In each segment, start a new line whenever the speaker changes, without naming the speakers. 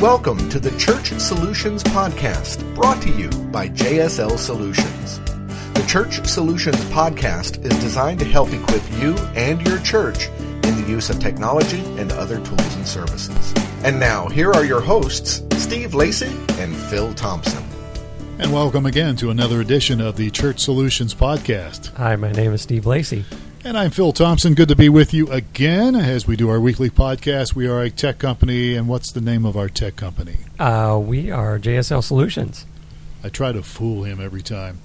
Welcome to the Church Solutions Podcast, brought to you by JSL Solutions. The Church Solutions Podcast is designed to help equip you and your church in the use of technology and other tools and services. And now, here are your hosts, Steve Lacey and Phil Thompson.
And welcome again to another edition of the Church Solutions Podcast.
Hi, my name is Steve Lacey.
And I'm Phil Thompson. Good to be with you again as we do our weekly podcast. We are a tech company, and what's the name of our tech company?
Uh, we are JSL Solutions.
I try to fool him every time,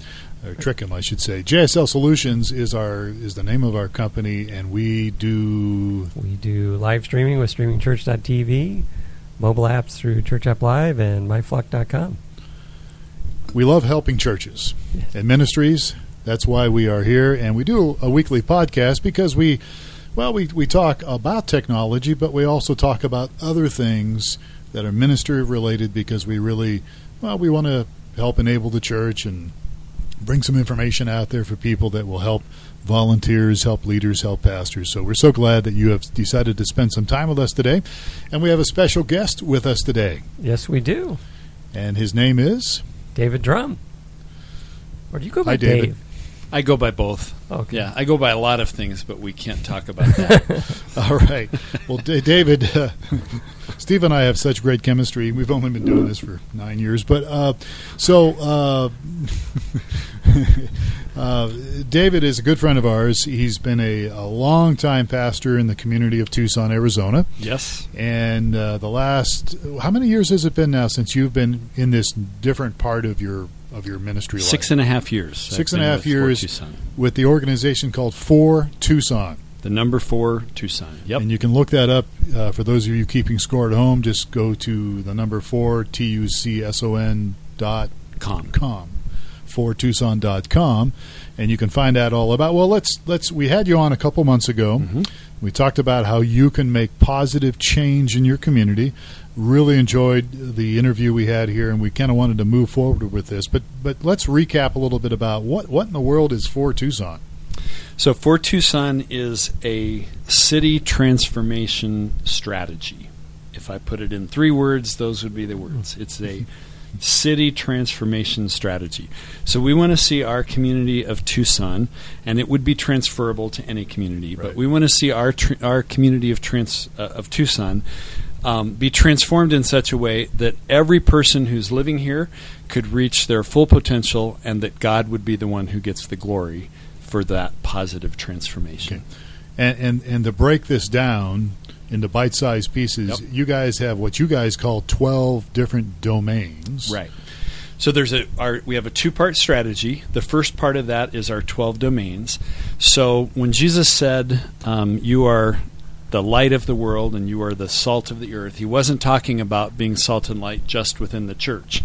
or trick him, I should say. JSL Solutions is our is the name of our company, and we do
We do live streaming with streamingchurch.tv, mobile apps through Church App Live, and myflock.com.
we love helping churches
Yes.
and ministries. That's why we are here, and we do a weekly podcast because we, well, we we talk about technology, but we also talk about other things that are ministry related because we really, well, we want to help enable the church and bring some information out there for people that will help volunteers, help leaders, help pastors. So we're so glad that you have decided to spend some time with us today, and we have a special guest with us today,
Yes, we do.
and his name is.
David Drum. Or do you go by
Hi, David.
Dave?
I go by both.
Okay.
Yeah, I go by a lot of things, but we can't talk about that.
All right. Well, D- David, uh, Steve and I have such great chemistry. We've only been doing this for nine years, but uh, so uh, uh, David is a good friend of ours. He's been a, a long time pastor in the community of Tucson, Arizona,
yes.
and uh, the last how many years has it been now since you've been in this different part of your of your ministry life?
Six and a half years.
Six
I've
and a
been
half
with
years. With the organization called For Tucson.
The number four Tucson. Yep.
And you can look that up uh, for those of you keeping score at home. Just go to the number four T U C S O N dot
Com.
com for Tucson dot com, and you can find out all about. Well, let's let's. We had you on a couple months ago.
Mhm.
We talked about how you can make positive change in your community. Really enjoyed the interview we had here, and we kind of wanted to move forward with this. But but let's recap a little bit about what what in the world is for Tucson.
So, For Tucson is a city transformation strategy. If I put it in three words, those would be the words. It's a city transformation strategy. So, we want to see our community of Tucson, and it would be transferable to any community,
Right.
but we want to see our tr- our community of trans uh, of Tucson. Um, be transformed in such a way that every person who's living here could reach their full potential, and that God would be the one who gets the glory for that positive transformation.
Okay. And, and and to break this down into bite-sized pieces,
Yep.
you guys have what you guys call twelve different domains.
Right. So there's a our we have a two part strategy. The first part of that is our twelve domains. So when Jesus said, um, "You are the light of the world and you are the salt of the earth," he wasn't talking about being salt and light just within the church.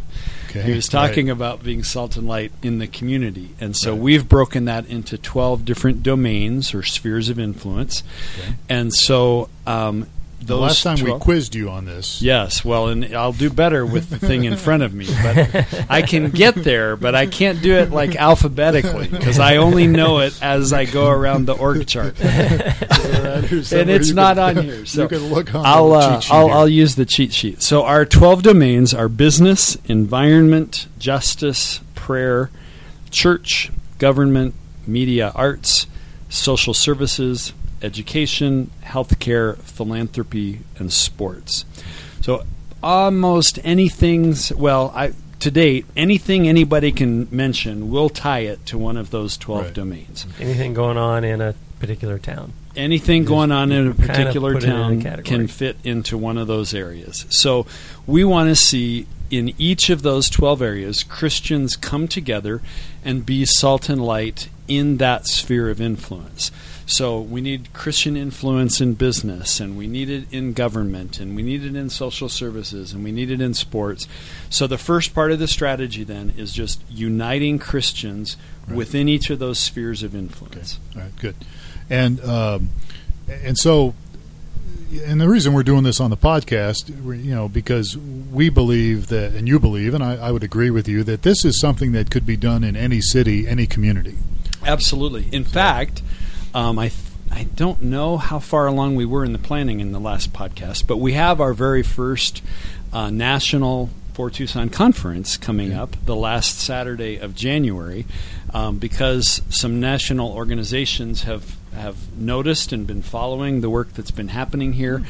Okay.
He was talking
Right.
about being salt and light in the community. And so
Right.
we've broken that into 12 different domains or spheres of influence.
Okay.
And so um,
The last time
12
we quizzed you on this.
Yes, well, and I'll do better with the thing in front of me. But I can get there, but I can't do it like alphabetically because I only know it as I go around the org chart, and it's not on here. So
you can look on
I'll uh,
cheat sheet
I'll. I'll use the cheat sheet. So our twelve domains are business, environment, justice, prayer, church, government, media, arts, social services, education, healthcare, philanthropy, and sports. So almost anything's well, I to date anything anybody can mention, we'll tie it to one of those twelve
Right.
domains.
Anything going on in a particular town?
anything
Just
going on in a
kind of
particular
put it in a
town can fit into one of those areas. So we want to see in each of those 12 areas Christians come together and be salt and light in that sphere of influence. So we need Christian influence in business, and we need it in government, and we need it in social services, and we need it in sports. So the first part of the strategy then is just uniting Christians
Right.
within each of those spheres of influence.
All right, good. And um, and so, and the reason we're doing this on the podcast, you know, because we believe that, and you believe, and I, I would agree with you that this is something that could be done in any city, any community.
Absolutely. In fact, um, I th- I don't know how far along we were in the planning in the last podcast, but we have our very first uh, national for Tucson conference coming up the last Saturday of January, um, because some national organizations have have noticed and been following the work that's been happening here,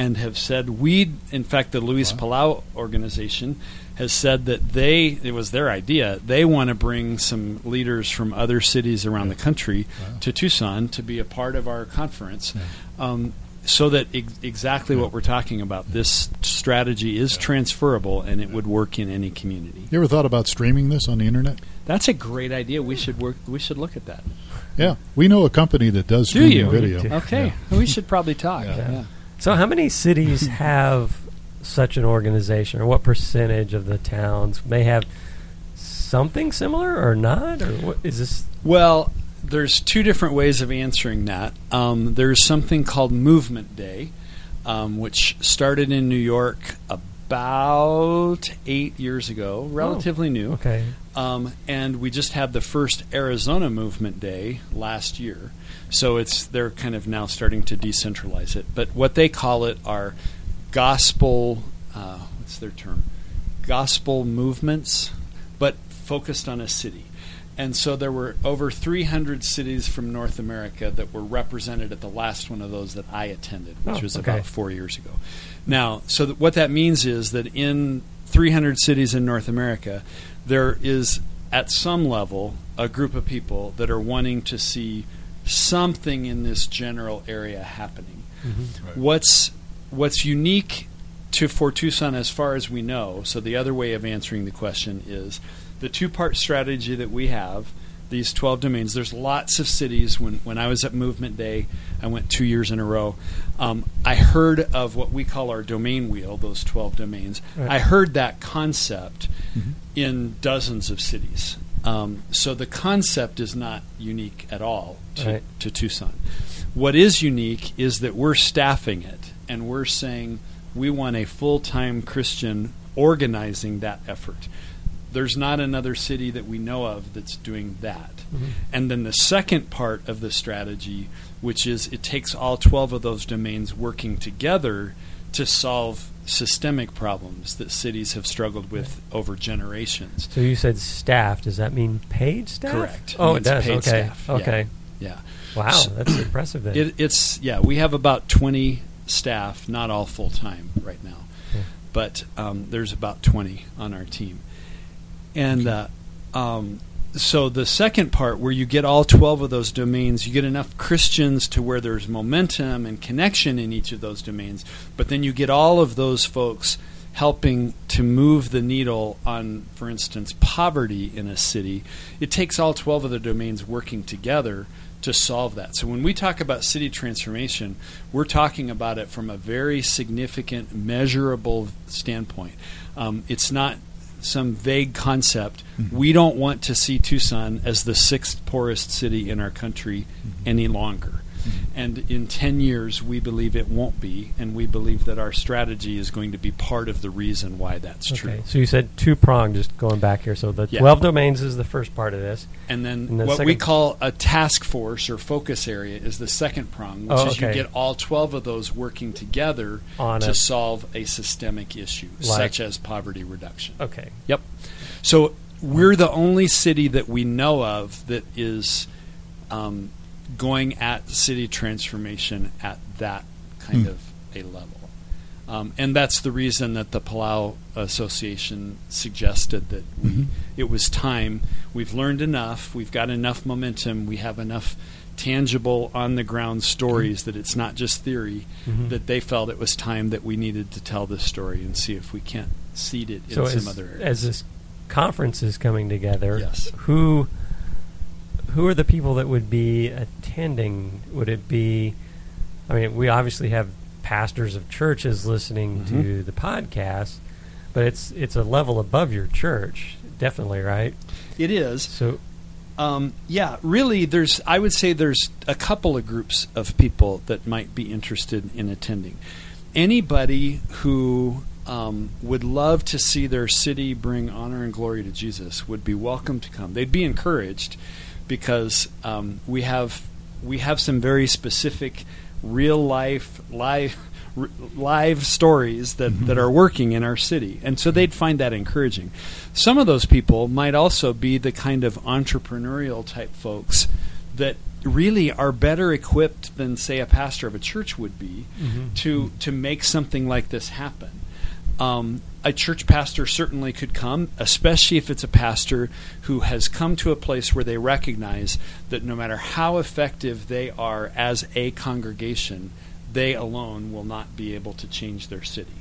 and have said we, in fact, the Luis Palau organization has said that they it was their idea they want to bring some leaders from other cities around the country
Wow.
to Tucson to be a part of our conference. Um, so that ex- exactly what we're talking about, this strategy is transferable and it would work in any community.
You ever thought about streaming this on the internet?
That's a great idea. We should work. We should look at that.
Yeah, we know a company that does
Do
streaming
you?
video.
Yeah.
Okay, we should probably talk.
So, how many cities have such an organization, or what percentage of the towns may have something similar, or not? Or what is this?
Well, there's two different ways of answering that. Um, there's something called Movement Day, um, which started in New York about eight years ago, relatively new.
Okay,
Um, and we just had the first Arizona Movement Day last year. So it's they're kind of now starting to decentralize it. But what they call it are gospel. Uh, what's their term? Gospel movements, but focused on a city. And so there were over 300 cities from North America that were represented at the last one of those that I attended, which
Oh,
was
okay.
about four years ago. Now, so that what that means is that in 300 cities in North America, there is at some level a group of people that are wanting to see something in this general area happening. Mm-hmm.
Right.
What's what's unique to for Tucson as far as we know, so the other way of answering the question is the two part strategy that we have, these 12 domains, there's lots of cities. When, when I was at Movement Day, I went two years in a row. Um, I heard of what we call our domain wheel, those 12 domains.
Right.
I heard that concept
Mhm.
in dozens of cities. Um, so the concept is not unique at all to,
Right.
to Tucson. What is unique is that we're staffing it and we're saying we want a full time Christian organizing that effort. There's not another city that we know of that's doing that.
Mhm.
And then the second part of the strategy, which is it takes all 12 of those domains working together to solve systemic problems that cities have struggled with over generations.
so you said staff. Does that mean paid staff?
Correct.
Oh, it
Means
does.
paid
okay.
staff. Yeah.
Okay.
Yeah.
Wow,
So-
that's impressive. Then.
It, it's yeah, we have about twenty staff, not all full time right now,
Yeah.
but um, there's about twenty on our team, and uh, um, so the second part where you get all twelve of those domains, you get enough Christians to where there's momentum and connection in each of those domains, but then you get all of those folks helping to move the needle on, for instance, poverty in a city. It takes all 12 of the domains working together to solve that. So when we talk about city transformation, we're talking about it from a very significant, measurable standpoint. Um, it's not some vague concept. Mm-hmm. We don't want to see Tucson as the sixth poorest city in our country mm-hmm. any longer. And in 10 years, we believe it won't be, and we believe that our strategy is going to be part of the reason why that's
okay.
true.
So you said two prong. Just going back here. So the
Yeah.
twelve domains is the first part of this.
And then
And the
what we call a task force or focus area is the second prong, which
Oh,
is you get all 12 of those working together
On
to solve a systemic issue,
Like-
such as poverty reduction.
Okay.
Yep. So we're the only city that we know of that is um, going at city transformation at that kind
Hmm.
of a level. Um, and that's the reason that the Palau Association suggested that we,
Mhm.
it was time. We've learned enough. We've got enough momentum. We have enough tangible, on the ground stories that it's not just theory.
Mhm.
That they felt it was time that we needed to tell this story and see if we can't seed it in
So
some other areas.
as this conference is coming together,
Yes.
who who are the people that would be attending? Would it be? I mean, we obviously have pastors of churches listening to
Mhm.
the podcast, but it's it's a level above your church, definitely, right?
it is.
So
Um, yeah, really, there's. I would say there's a couple of groups of people that might be interested in attending. Anybody who um, would love to see their city bring honor and glory to Jesus would be welcome to come. They'd be encouraged because um, we have we have some very specific, real life, live, live stories that,
Mm-hmm.
that are working in our city, and so they'd find that encouraging. Some of those people might also be the kind of entrepreneurial type folks that really are better equipped than, say, a pastor of a church would be to to make something like this happen. Um, a church pastor certainly could come, especially if it's a pastor who has come to a place where they recognize that no matter how effective they are as a congregation, they alone will not be able to change their city.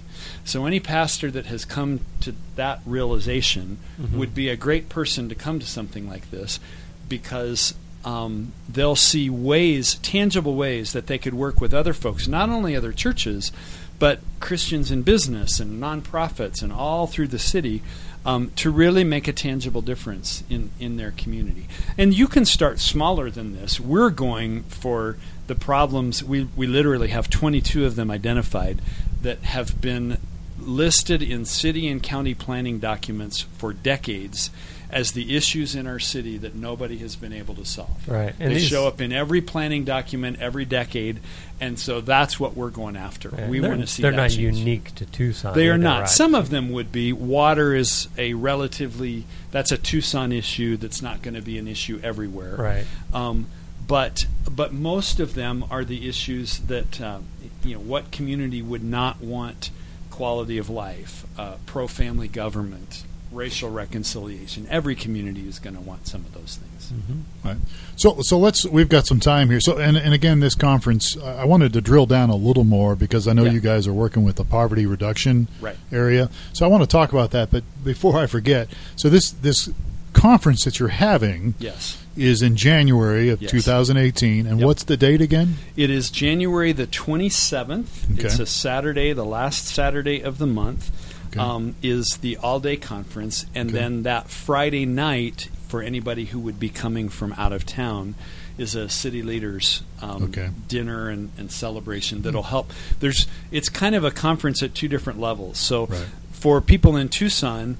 So, any pastor that has come to that realization would be a great person to come to something like this because um, they'll see ways, tangible ways, that they could work with other folks, not only other churches, but Christians in business and nonprofits and all through the city um, to really make a tangible difference in, in their community. And you can start smaller than this. We're going for the problems, we, we literally have 22 of them identified that have been listed in city and county planning documents for decades as the issues in our city that nobody has been able to solve.
Right. And
they
these-
show up in every planning document every decade, and so that's what we're going after.
Yeah,
we want to see
They're not
change.
unique to Tucson.
They are not.
right?
Some of them would be. Water is a relatively that's a Tucson issue that's not going to be an issue everywhere.
Right.
Um, but but most of them are the issues that um, you know what community would not want quality of life, uh, pro family government, racial reconciliation. Every community is going to want some of those things. Mm-hmm.
Right. So so let's we've got some time here. So and and again this conference I I wanted to drill down a little more because I know
Yeah.
you guys are working with the poverty reduction
Right.
area. So I want to talk about that, but before I forget, so this this conference that you're having
Yes.
is in January of
Yes.
2018 and
Yep.
what's the date again?
It is January the 27th.
Okay.
It's a Saturday, the last Saturday of the month,
Okay.
um, is the all day conference. And
Okay.
then that Friday night, for anybody who would be coming from out of town, is a city leaders um,
Okay.
dinner and, and celebration that'll help. There's It's kind of a conference at two different levels. So
Right.
for people in Tucson,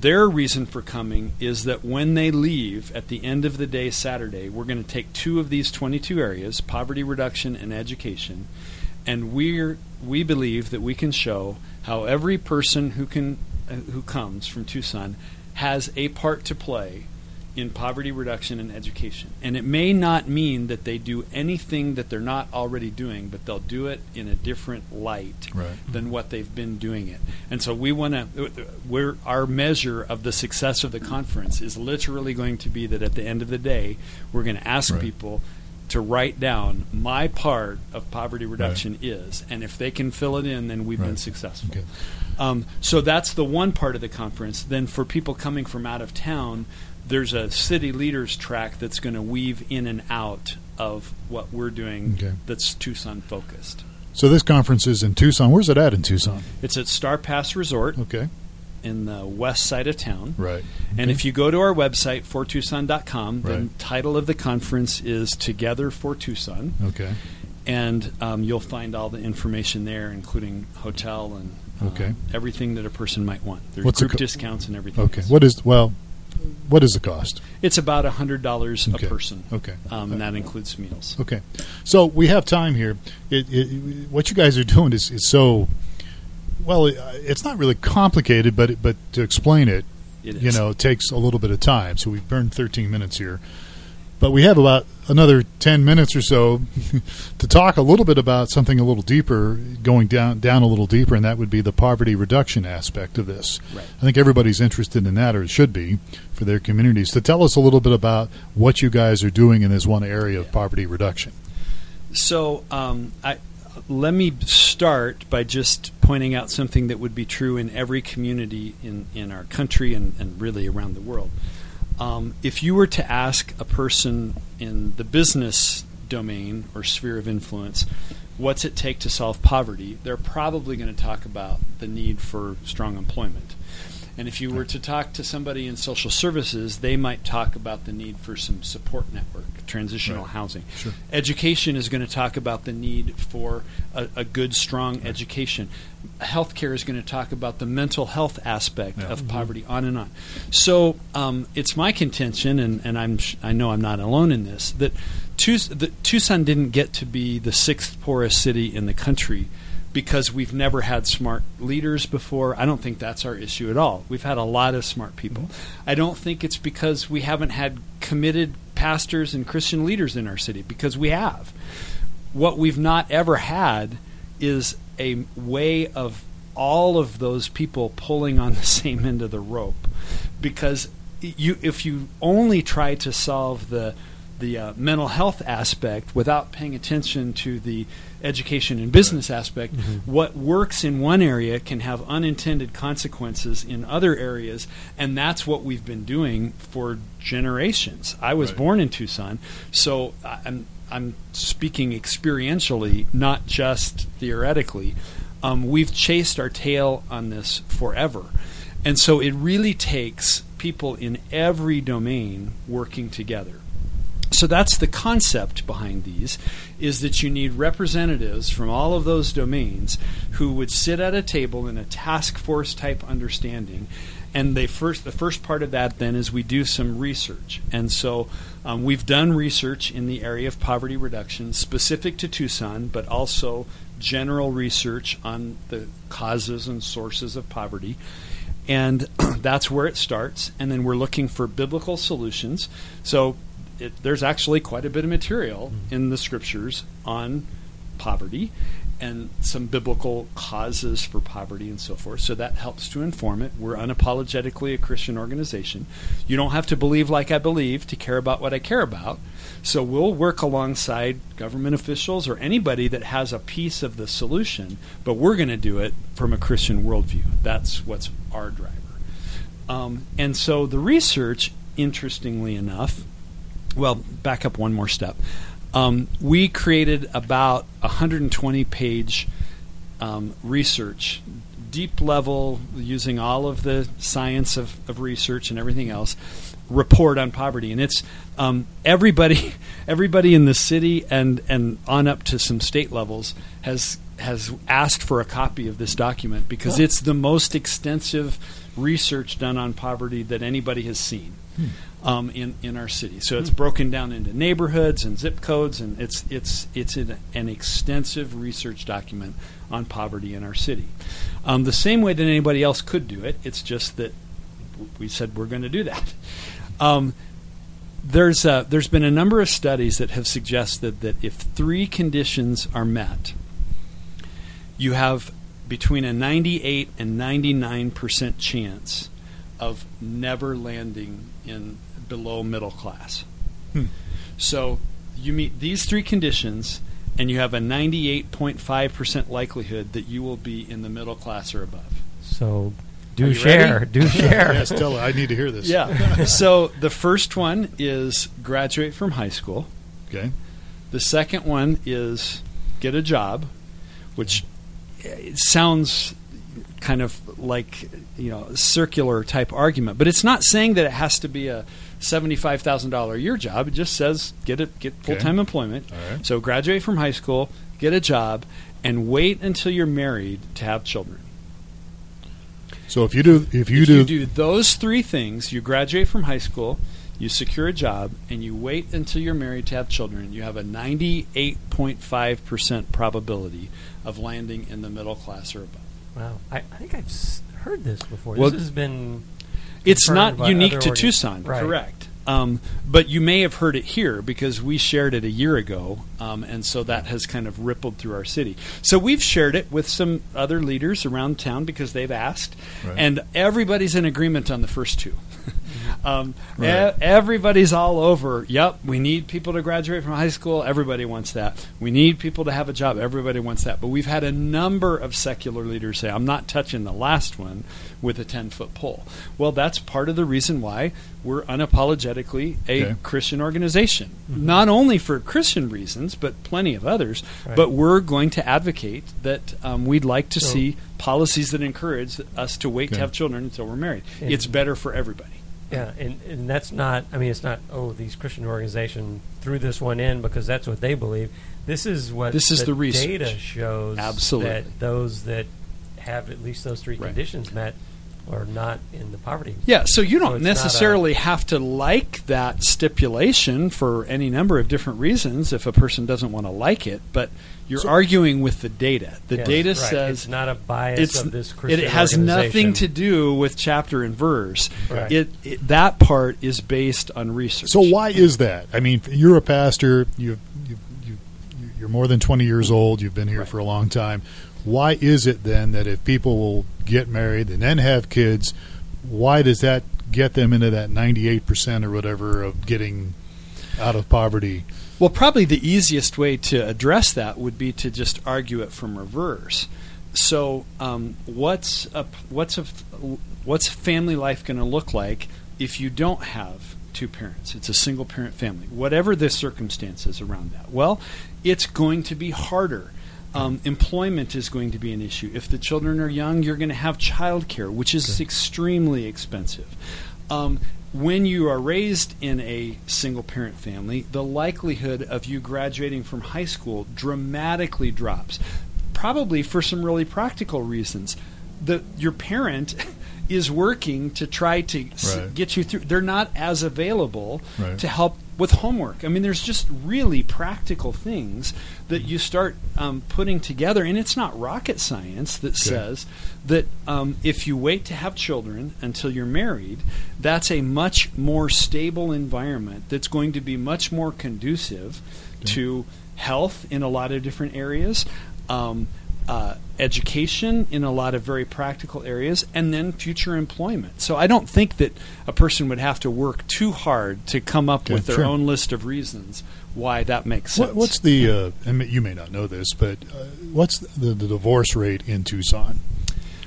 their reason for coming is that when they leave at the end of the day Saturday, we're going to take two of these 22 areas, poverty reduction and education, and we're we believe that we can show how every person who can uh, who comes from Tucson has a part to play in poverty reduction and education. And it may not mean that they do anything that they're not already doing, but they'll do it in a different light
Right.
than what they've been doing it. And so we want to we're our measure of the success of the conference is literally going to be that at the end of the day, we're going to ask
Right.
people to write down my part of poverty reduction is, and if they can fill it in, then we've been successful.
Okay.
Um, so that's the one part of the conference. Then for people coming from out of town, there's a city leaders track that's going to weave in and out of what we're doing
Okay.
that's Tucson focused.
So this conference is in Tucson. Where's it at in Tucson?
It's at Star Pass Resort
Okay.
In the west side of town.
Right.
And if you go to our website, fortucson.com, the
Right.
title of the conference is Together for Tucson.
Okay.
And um, you'll find all the information there, including hotel and uh,
Okay.
everything that a person might want. There's
What's the
group
co-
discounts and everything.
Okay.
else.
What is well what is the cost?
It's about hundred dollars
Okay.
a person.
Okay.
um, and that includes meals.
Okay, so we have time here. It, it, what you guys are doing is, is so well. It's not really complicated, but it, but to explain it,
It
you know, it takes a little bit of time. So we've burned 13 minutes here, but we have about another 10 minutes or so to talk a little bit about something a little deeper, going down down a little deeper, and that would be the poverty reduction aspect of this.
Right.
I think everybody's interested in that, or should be, for their communities. To tell us a little bit about what you guys are doing in this one area of poverty reduction.
So um, I, let me start by just pointing out something that would be true in every community in, in our country and, and really around the world. Um, if you were to ask a person in the business domain or sphere of influence, what's it take to solve poverty, they're probably going to talk about the need for strong employment. And if you were to talk to somebody in social services, they might talk about the need for some support network, transitional
Right.
housing.
Sure.
Education is going to talk about the need for a, a good, strong education. Healthcare is going to talk about the mental health aspect
Yeah.
of poverty, on and on. So um, it's my contention, and, and I'm sh- I know I'm not alone in this, that Tucson didn't get to be the sixth poorest city in the country because we've never had smart leaders before. I don't think that's our issue at all. We've had a lot of smart people. I don't think it's because we haven't had committed pastors and Christian leaders in our city because we have. What we've not ever had is a way of all of those people pulling on the same end of the rope because you if you only try to solve the the uh, mental health aspect without paying attention to the education and business aspect, what works in one area can have unintended consequences in other areas, and that's what we've been doing for generations. I was
Right.
born in Tucson, so I'm I'm speaking experientially, not just theoretically. Um, we've chased our tail on this forever, and so it really takes people in every domain working together. So that's the concept behind these is that you need representatives from all of those domains who would sit at a table in a task force type understanding and they first the first part of that then is we do some research and so um, we've done research in the area of poverty reduction specific to Tucson but also general research on the causes and sources of poverty and that's where it starts. And then we're looking for biblical solutions. So it, there's actually quite a bit of material in the scriptures on poverty and some biblical causes for poverty and so forth. So that helps to inform it. We're unapologetically a Christian organization. You don't have to believe like I believe to care about what I care about. So we'll work alongside government officials or anybody that has a piece of the solution, but we're going to do it from a Christian worldview. That's what's our driver. Um, and so the research, interestingly enough, well, back up one more step. Um, we created about 120 page um, research, deep level, using all of the science of, of research and everything else, report on poverty. And it's um, everybody, everybody in the city and, and on up to some state levels has has asked for a copy of this document because it's the most extensive research done on poverty that anybody has seen um, in in our city. So it's broken down into neighborhoods and zip codes, and it's it's it's an, an extensive research document on poverty in our city. Um, the same way that anybody else could do it. It's just that we said we're going to do that. Um, there's uh, there's been a number of studies that have suggested that if three conditions are met, you have between a 98 and 99 percent chance of never landing in below middle class.
Hmm.
So you meet these three conditions, and you have a 98.5 percent likelihood that you will be in the middle class or above.
So do share,
ready?
do share.
yes, tell. I need to hear this.
Yeah. so the first one is graduate from high school.
Okay.
The second one is get a job, which uh, it sounds kind of like you know circular type argument, but it's not saying that it has to be a seventy-five thousand dollar a year job. It just says get it get full time employment.
All right.
So graduate from high school, get a job, and wait until you're married to have children.
So if you do, if you
if
do,
you do those three things, you graduate from high school, you secure a job, and you wait until you're married to have children, you have a 98.5% probability of landing in the middle class or above.
Wow, I, I think I've heard this before.
Well,
this has been.
It's not unique to
organ-
Tucson,
Right.
correct. Um, but you may have heard it here because we shared it a year ago, um, and so that has kind of rippled through our city. So we've shared it with some other leaders around town because they've asked,
Right.
and everybody's in agreement on the first two. Um,
Right.
e- everybody's all over. Yep, we need people to graduate from high school. Everybody wants that. We need people to have a job. Everybody wants that. But we've had a number of secular leaders say, "I'm not touching the last one with a 10 foot pole." Well, that's part of the reason why we're unapologetically a
Okay.
Christian organization, not only for Christian reasons, but plenty of others.
Right.
But we're going to advocate that um, we'd like to
So-
see policies that encourage us to wait
Okay.
to have children until we're married.
And-
it's better for everybody.
Yeah, and, and that's not. I mean, it's not. Oh, these Christian organizations threw this one in because that's what they believe. This is what
This is the research.
data shows.
Absolutely.
that those that have at least those three
Right.
conditions met are not in the poverty.
Yeah, so you don't
it's not a-
necessarily have to like that stipulation for any number of different reasons if a person doesn't want to like it, but you're
So-
arguing with the data. The
Yes,
data
right.
says
it's not a bias
it's
of this
it has nothing to do with chapter and verse.
Right.
It, it that part is based on research.
So why is that? I mean, you're a pastor. You you you you're more than 20 years old. You've been here
Right.
for a long time. Why is it then that if people will get married and then have kids, why does that get them into that 98% or whatever of getting out of poverty?
Well, probably the easiest way to address that would be to just argue it from reverse. So, um, what's a what's a what's family life going to look like if you don't have two parents? It's a single parent family. Whatever the circumstances around that, well, it's going to be harder. Um, employment is going to be an issue. If the children are young, you're going to have childcare, which is extremely expensive. Um, when you are raised in a single parent family, the likelihood of you graduating from high school dramatically drops. Probably for some really practical reasons. The, your parent is working to try to s- get you through. They're not as available
Right.
to help with homework. I mean, there's just really practical things that you start um, putting together, and it's not rocket science that says that um, if you wait to have children until you're married, that's a much more stable environment that's going to be much more conducive to health in a lot of different areas. Um, uh, education in a lot of very practical areas, and then future employment. So I don't think that a person would have to work too hard to come up
Okay,
with their
sure.
own list of reasons why that makes sense.
What, what's the? Uh, I mean, you may not know this, but uh, what's the, the divorce rate in Tucson?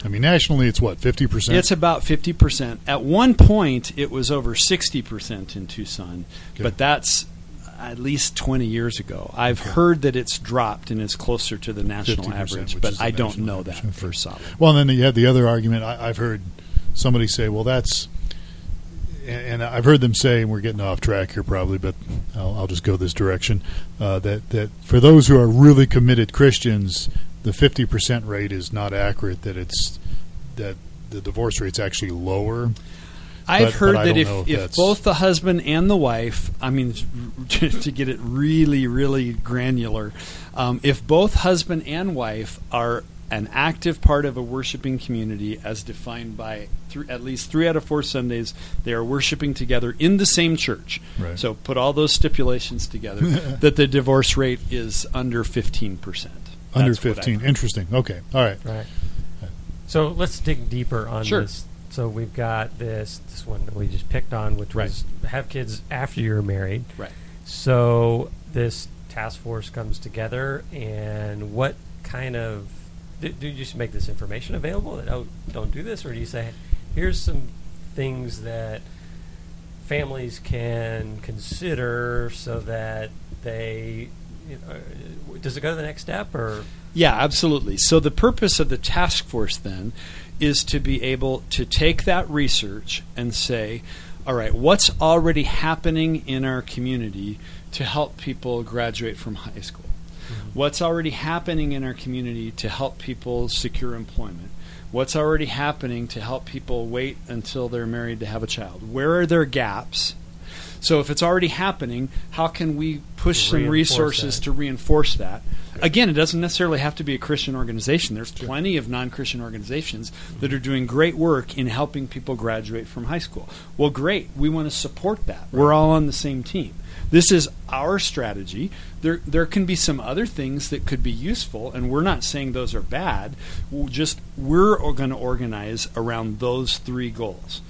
I mean, nationally, it's what 50 percent.
It's about 50%. At one point, it was over 60% in Tucson,
Okay.
but that's at least 20 years ago. I've heard that it's dropped and is closer to the national average, but I don't know
average.
that
Okay.
for solid.
Well, and then you have the other argument. I, I've heard somebody say, "Well, that's," and, and I've heard them say, and we're getting off track here probably, but I'll, I'll just go this direction. Uh, that that for those who are really committed Christians, the fifty percent rate is not accurate. That it's that the divorce rate's actually lower.
I've
But-
heard
but
that if,
if
if both the husband and the wife, I mean, to get it really, really granular, um, if both husband and wife are an active part of a worshiping community as defined by thr at least three out of four Sundays, they are worshiping together in the same church.
Right.
So put all those stipulations together, that the divorce rate is under 15%.
Under
That's
fifteen. Interesting. Okay. All right.
Right. So let's dig deeper on
Sure.
this. So we've got this this one that we just picked on, which
Right.
was have kids after you're married.
Right.
So this task force comes together, and what kind of do, do you just make this information available? That, oh, don't do this, or do you say, here's some things that families can consider so that they you know, does it go to the next step or
Yeah, absolutely. So the purpose of the task force then is to be able to take that research and say, all right, what's already happening in our community to help people graduate from high school? Mm-hmm. What's already happening in our community to help people secure employment? What's already happening to help people wait until they're married to have a child? Where are their gaps? So if it's already happening, how can we push some resources
that.
to reinforce that? Again, it doesn't necessarily have to be a Christian organization. There's plenty of non-Christian organizations that are doing great work in helping people graduate from high school. Well, great. We want to support that. We're all on the same team. This is our strategy. There, there can be some other things that could be useful, and we're not saying those are bad. We'll just we're going to organize around those three goals.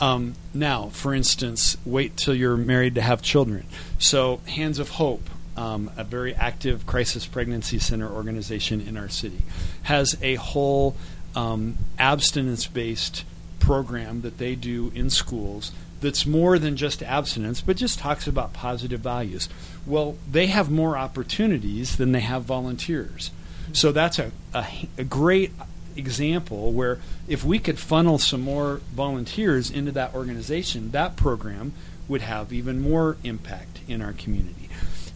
Um, now, for instance, wait till you're married to have children. So, Hands of Hope, um, a very active crisis pregnancy center organization in our city, has a whole um, abstinence based program that they do in schools that's more than just abstinence, but just talks about positive values. Well, they have more opportunities than they have volunteers. So that's a, a, a great example where if we could funnel some more volunteers into that organization, that program would have even more impact in our community.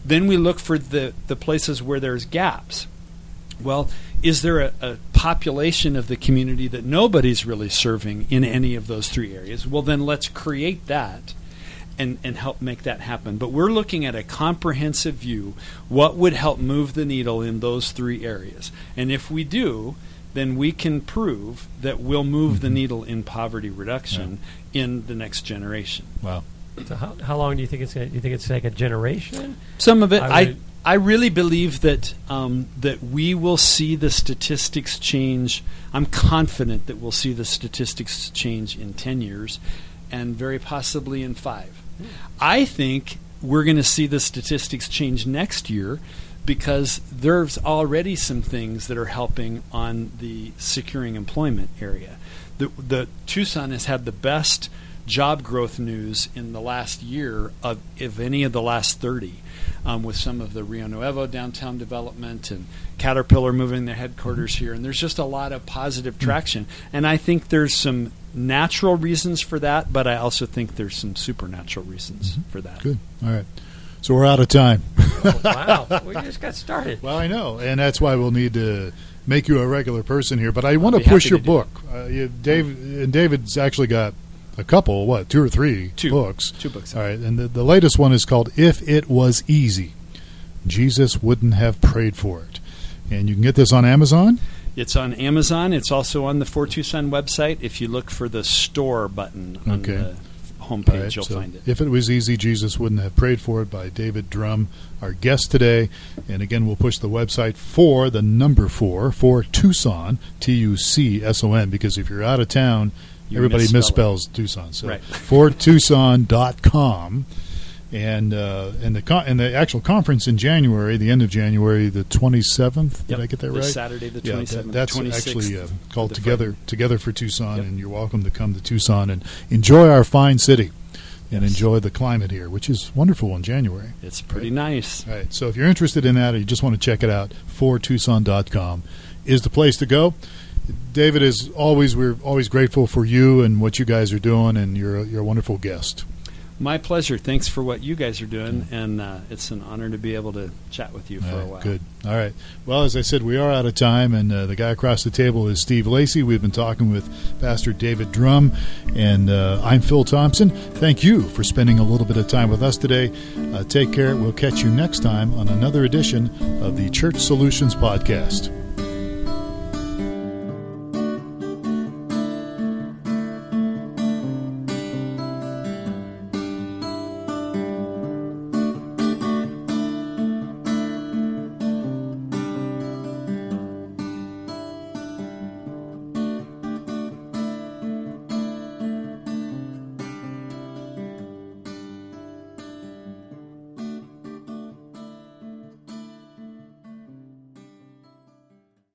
Then we look for the, the places where there's gaps. Well, is there a, a, population of the community that nobody's really serving in any of those three areas? Well, then let's create that and, and help make that happen. But we're looking at a comprehensive view. What would help move the needle in those three areas? And if we do, then we can prove that we'll move mm-hmm. the needle in poverty reduction yeah. in the next generation.
Wow.
So how, how long do you think it's going? You think it's like a generation?
Some of it, I, I, I really believe that um, that we will see the statistics change. I'm confident that we'll see the statistics change in ten years, and very possibly in five. Hmm. I think we're going to see the statistics change next year because there's already some things that are helping on the securing employment area. The, the Tucson has had the best job growth news in the last year of, of any of the last 30 um, with some of the Rio Nuevo downtown development and Caterpillar moving their headquarters here. And there's just a lot of positive hmm. traction. And I think there's some natural reasons for that, but I also think there's some supernatural reasons mm-hmm. for that.
Good. All right. So we're out of time.
oh, wow. We just got started.
Well, I know. And that's why we'll need to make you a regular person here. But I want to push your book. Uh, you, Dave, and David's actually got a couple, what, two or three
two.
books.
Two books.
All right. And the, the latest one is called If It Was Easy. Jesus wouldn't have prayed for it. And you can get this on Amazon.
It's on Amazon. It's also on the For Tucson website. If you look for the store button on okay. the homepage, right, you'll
so
find it.
If it was easy, Jesus wouldn't have prayed for it by David Drum, our guest today. And again, we'll push the website for the number four for Tucson, T U C S O N, because if you're out of town, you everybody misspells it. Tucson. So
right.
for Tucson.com. And uh, and the con- and the actual conference in January, the end of January, the twenty seventh. Did
yep.
I get that
this
right?
Saturday, the twenty seventh.
Yeah, that, that's actually uh, called Together Together for Tucson, yep. and you're welcome to come to Tucson and enjoy our fine city and yes. enjoy the climate here, which is wonderful in January.
It's pretty right? nice.
All right. So if you're interested in that or you just want to check it out, fortucson.com is the place to go. David is always we're always grateful for you and what you guys are doing, and you're you're a wonderful guest.
My pleasure. Thanks for what you guys are doing, and uh, it's an honor to be able to chat with you for
right,
a while.
Good. All right. Well, as I said, we are out of time, and uh, the guy across the table is Steve Lacey. We've been talking with Pastor David Drum, and uh, I'm Phil Thompson. Thank you for spending a little bit of time with us today. Uh, take care. We'll catch you next time on another edition of the Church Solutions Podcast.